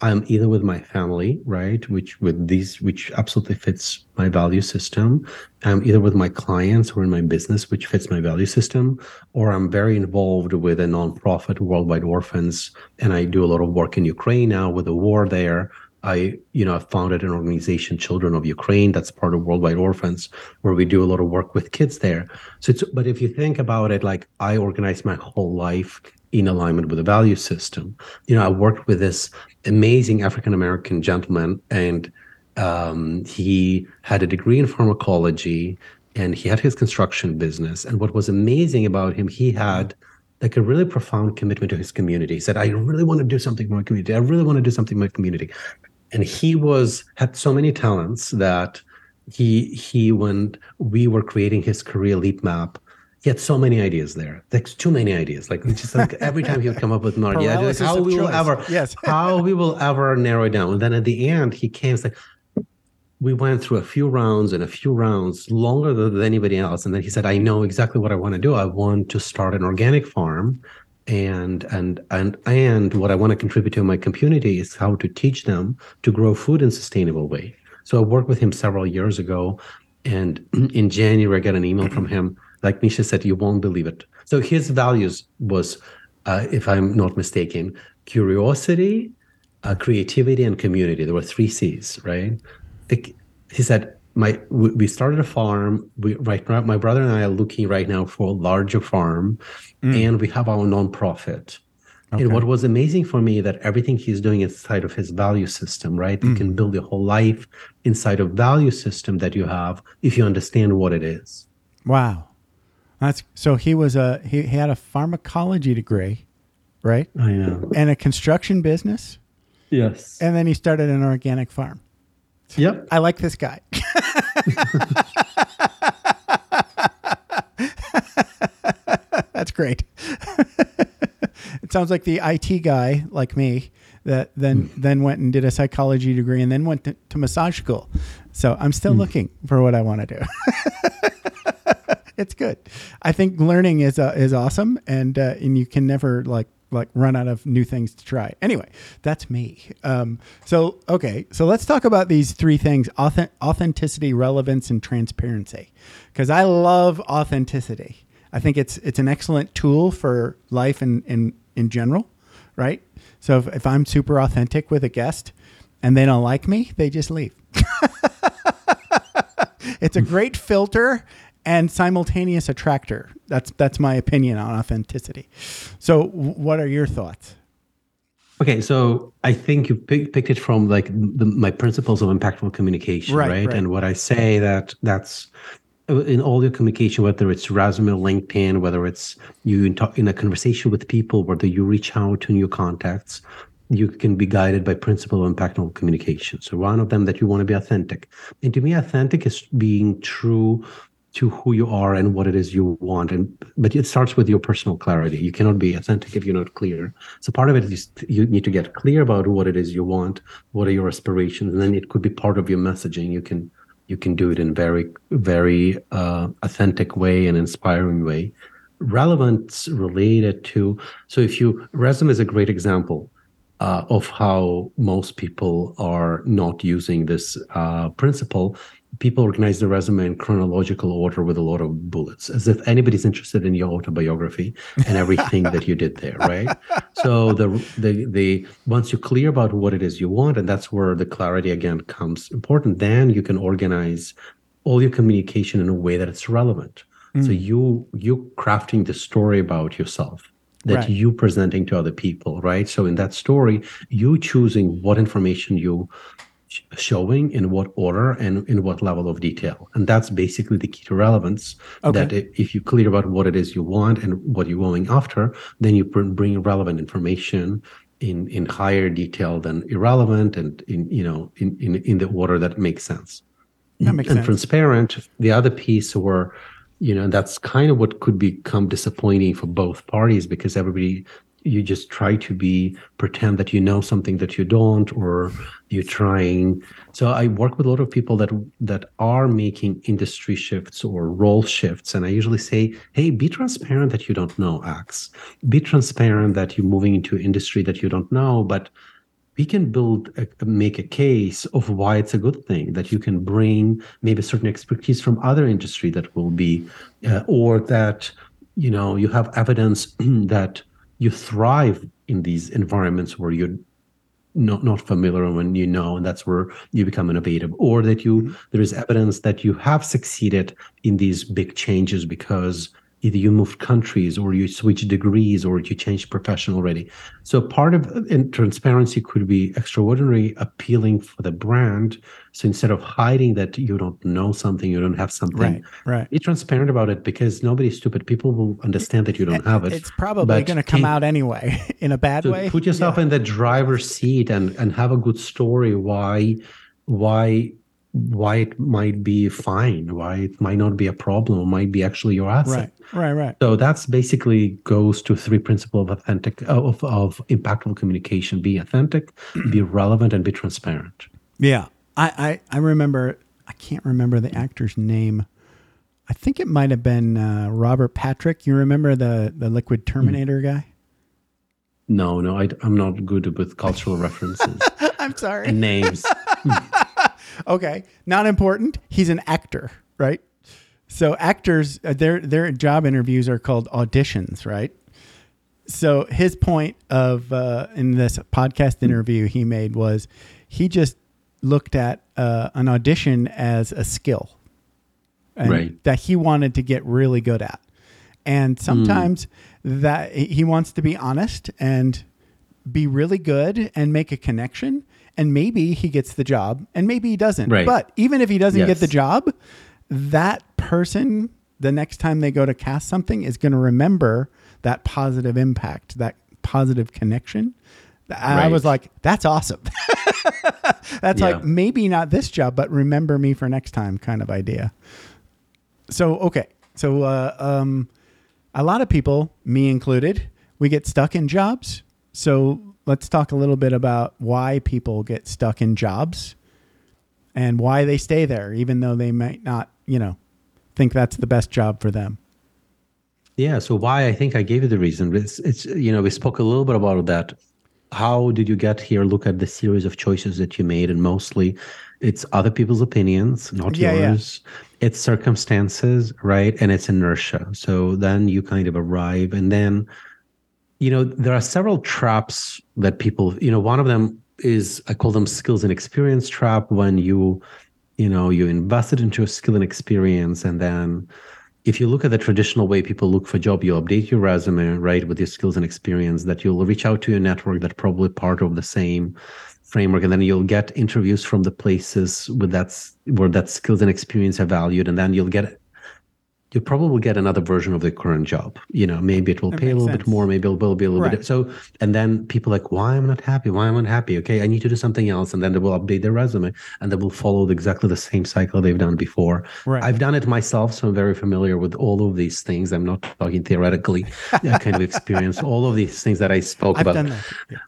I'm either with my family, right, which with these, which absolutely fits my value system. I'm either with my clients or in my business, which fits my value system, or I'm very involved with a nonprofit, Worldwide Orphans, and I do a lot of work in Ukraine now with the war there. I, you know, I've founded an organization, Children of Ukraine, that's part of Worldwide Orphans, where we do a lot of work with kids there. So it's, but if you think about it, like I organize my whole life in alignment with the value system. You know, I worked with this amazing African American gentleman, and um, he had a degree in pharmacology, and he had his construction business. And what was amazing about him, he had like a really profound commitment to his community. He said, "I really want to do something for my community. I really want to do something for my community." And he was had so many talents that he he when we were creating his career leap map he had so many ideas there. Like too many ideas. Like just like every time he would come up with an idea, like, how we will ever, Yes. how we will ever narrow it down. And then at the end, he came. It's like we went through a few rounds and a few rounds longer than anybody else. And then he said, "I know exactly what I want to do. I want to start an organic farm." And and and and what I want to contribute to my community is how to teach them to grow food in sustainable way. So I worked with him several years ago, and in January I got an email from him. Like Misha said, you won't believe it. So his values was, uh, if I'm not mistaken, curiosity, uh, creativity, and community. There were three C's, right? He said, "My we started a farm. We right now, my brother and I are looking right now for a larger farm, mm. and we have our nonprofit." And what was amazing for me that everything he's doing inside of his value system, right? You can mm. build your whole life inside of value system that you have if you understand what it is. Wow. That's so he was a he, he had a pharmacology degree, right? I know. And a construction business, Yes. and then he started an organic farm. Yep. I like this guy. That's great. it sounds like the IT guy, like me, that then then went and did a psychology degree and then went to, to massage school. So I'm still looking for what I want to do. it's good. I think learning is uh, is awesome, and uh, and you can never like like run out of new things to try. Anyway, that's me. Um, so okay, so let's talk about these three things: Auth- authenticity, relevance, and transparency. Because I love authenticity. I think it's it's an excellent tool for life in in in general, right? So if, if I'm super authentic with a guest and they don't like me, they just leave. it's a great filter and simultaneous attractor. That's that's my opinion on authenticity. So, w- what are your thoughts? Okay, so I think you pick, picked it from like the, my principles of impactful communication, Right, right, right. And what I say that that's uh, in all your communication, whether it's resume, LinkedIn, whether it's you in, talk, in a conversation with people, whether you reach out to new contacts, you can be guided by principle of impactful communication. So one of them that you want to be authentic, and to me, authentic is being true to who you are and what it is you want. And but it starts with your personal clarity. You cannot be authentic if you're not clear. So part of it is you need to get clear about what it is you want what are your aspirations and then it could be part of your messaging. You can you can do it in very very uh, authentic way and inspiring way. Relevance related to so if you resume is a great example uh, of how most people are not using this uh, principle. People organize the resume in chronological order with a lot of bullets, as if anybody's interested in your autobiography and everything that you did there, right? So the the the once you're clear about what it is you want, and that's where the clarity again comes important. Then you can organize all your communication in a way that it's relevant. So hmm. you you crafting the story about yourself that Right. you presenting to other people, right? So in that story, you choosing what information you showing in what order and in what level of detail, and that's basically the key to relevance. Okay. That if you're clear about what it is you want and what you're going after, then you bring relevant information in in higher detail than irrelevant, and in you know in in, in the order that makes sense That makes and sense. transparent. The other piece where, you know, that's kind of what could become disappointing for both parties because everybody, you just try to be pretend that you know something that you don't, or you're trying. So I work with a lot of people that that are making industry shifts or role shifts, and I usually say, hey, be transparent that you don't know X. Be transparent that you're moving into industry that you don't know, but we can build a, make a case of why it's a good thing that you can bring maybe certain expertise from other industry that will be uh, or that you know you have evidence that you thrive in these environments where you're not not familiar when you know and that's where you become innovative or that you mm-hmm. there is evidence that you have succeeded in these big changes because either you moved countries or you switched degrees or you changed profession already so part of transparency could be extraordinary appealing for the brand so instead of hiding that you don't know something you don't have something Right, right. be transparent about it because nobody's stupid people will understand that you don't have it It's probably going to come take- out anyway in a bad so way. put yourself Yeah. in the driver's seat and and have a good story why why why it might be fine, why it might not be a problem, might be actually your asset. Right, right, right. So that's basically goes to three principles of authentic of, of impactful communication: be authentic, be relevant, and be transparent. Yeah, I, I I remember. I can't remember the actor's name. I think it might have been uh, Robert Patrick. You remember the the Liquid Terminator guy? No, no, I, I'm not good with cultural references I'm sorry. and names. Okay, not important. He's an actor, right? So actors, uh, their their job interviews are called auditions, right? So his point of uh, in this podcast interview he made was he just looked at uh, an audition as a skill, Right. that he wanted to get really good at, and sometimes that he wants to be honest and be really good and make a connection. And maybe he gets the job and maybe he doesn't. Right. But even if he doesn't get the job, that person, the next time they go to cast something, is going to remember that positive impact, that positive connection. I Right. was like, that's awesome. that's Yeah. like maybe not this job, but remember me for next time kind of idea. So, okay. So, uh, um, a lot of people, me included, we get stuck in jobs. So let's talk a little bit about why people get stuck in jobs and why they stay there, even though they might not, you know, think that's the best job for them. Yeah. So why I think I gave you the reason. It's it's you know we spoke a little bit about that. How did you get here? Look at the series of choices that you made, and mostly it's other people's opinions, not Yeah, yeah. yours. It's circumstances, right? And it's inertia. So then you kind of arrive, and then you know there are several traps that people. You know, one of them is I call them skills and experience trap. When you you know you invested into a skill and experience, and then if you look at the traditional way people look for job, you update your resume, right, with your skills and experience, that you'll reach out to your network that probably part of the same framework, and then you'll get interviews from the places with that's where that skills and experience are valued, and then you'll get you'll probably get another version of the current job. You know, maybe it will That pay a little sense. bit more, maybe it will be a little Right. bit. So, and then people like, why am I not happy? Why am I not happy? Okay, I need to do something else, and then they will update their resume, and they will follow exactly the same cycle they've done before. Right. I've done it myself, so I'm very familiar with all of these things. I'm not talking theoretically, I kind of experience. All of these things that I spoke I've about. done that. Yeah.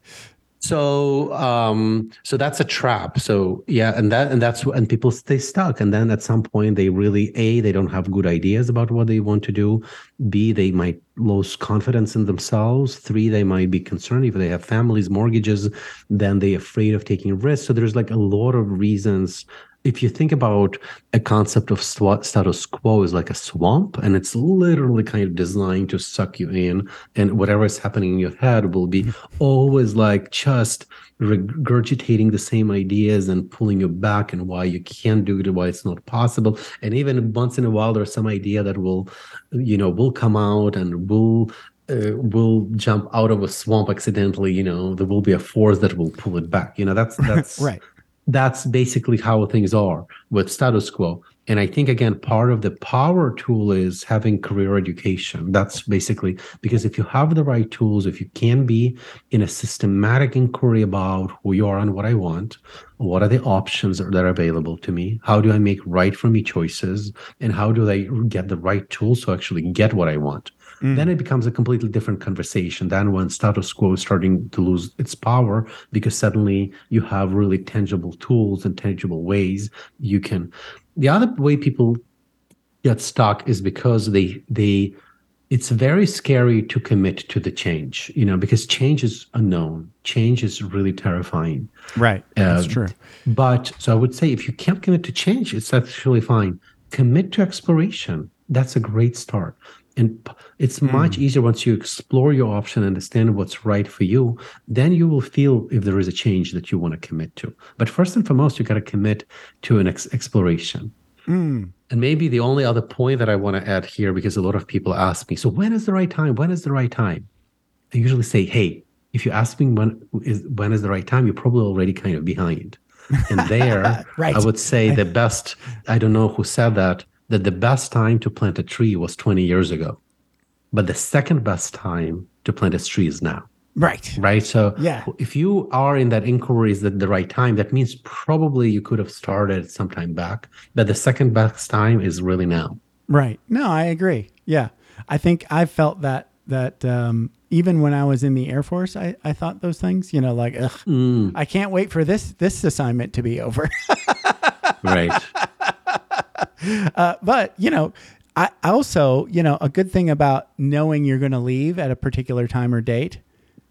So, um, so that's a trap. So yeah, and that and that's and people stay stuck, and then at some point they really a they don't have good ideas about what they want to do. B they might lose confidence in themselves. Three they might be concerned if they have families, mortgages. Then they afraid of taking risks. So there's like a lot of reasons. If you think about a concept of status quo is like a swamp, and it's literally kind of designed to suck you in, and whatever is happening in your head will be always like just regurgitating the same ideas and pulling you back and why you can't do it, why it's not possible. And even once in a while, there's some idea that will, you know, will come out and will uh, will jump out of a swamp accidentally. You know, there will be a force that will pull it back. You know, that's that's Right. That's basically how things are with status quo. And I think again, part of the power tool is having career education. That's basically because if you have the right tools, if you can be in a systematic inquiry about who you are and what I want, what are the options that are available to me? How do I make right for me choices? And how do I get the right tools to actually get what I want? Mm. Then it becomes a completely different conversation than when status quo is starting to lose its power because suddenly you have really tangible tools and tangible ways you can. The other way people get stuck is because they they it's very scary to commit to the change, you know, because change is unknown. Change is really terrifying. Right. That's true. But so I would say if you can't commit to change, it's actually fine. Commit to exploration. That's a great start. And it's much easier once you explore your option, understand what's right for you, then you will feel if there is a change that you want to commit to. But first and foremost, you got to commit to an ex- exploration. Mm. And maybe the only other point that I want to add here, because a lot of people ask me, so when is the right time? When is the right time? I usually say, hey, if you ask me when is when is the right time, you're probably already kind of behind. And there, Right. I would say the best, I don't know who said that, that the best time to plant a tree was 20 years ago. But the second best time to plant a tree is now. Right. right? So Yeah. if you are in that inquiry is at the right time, that means probably you could have started sometime back. But the second best time is really now. Right. No, I agree. Yeah. I think I felt that that um, even when I was in the Air Force, I, I thought those things, you know, like, ugh, Mm, I can't wait for this this assignment to be over. right. uh, but you know, I also, you know, a good thing about knowing you're going to leave at a particular time or date,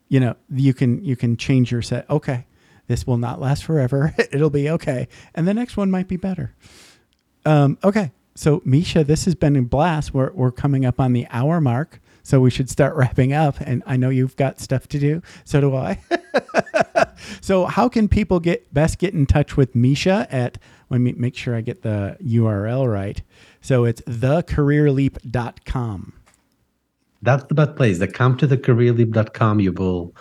you know, you can you can change your set. Okay, this will not last forever. It'll be okay, and the next one might be better. Um, okay, so Misha, this has been a blast. We're we're coming up on the hour mark. So we should start wrapping up. And I know you've got stuff to do. So do I. so how can people get best get in touch with Misha at let me make sure I get the URL right. So it's thecareerleap.com. That's the best place. The come to thecareerleap.com. You will,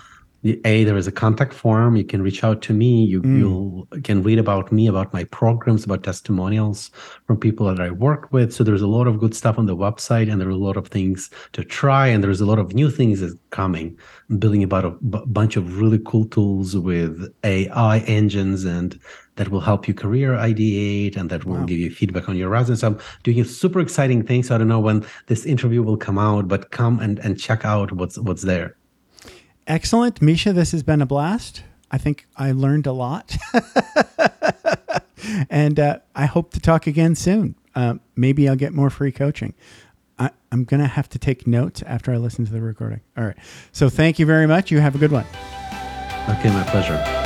a there is a contact form. You can reach out to me. You hmm. you'll can read about me, about my programs, about testimonials from people that I work with. So there's a lot of good stuff on the website, and there are a lot of things to try, and there's a lot of new things that's coming. I'm building about a b- bunch of really cool tools with AI engines and that will help you career ideate and that will give you feedback on your resume. So I'm doing a super exciting things. I don't know when this interview will come out, but come and, and check out what's what's there. Excellent. Misha, this has been a blast. I think I learned a lot. and uh, I hope to talk again soon. Uh, maybe I'll get more free coaching. I, I'm going to have to take notes after I listen to the recording. All right. So thank you very much. You have a good one. Okay, my pleasure.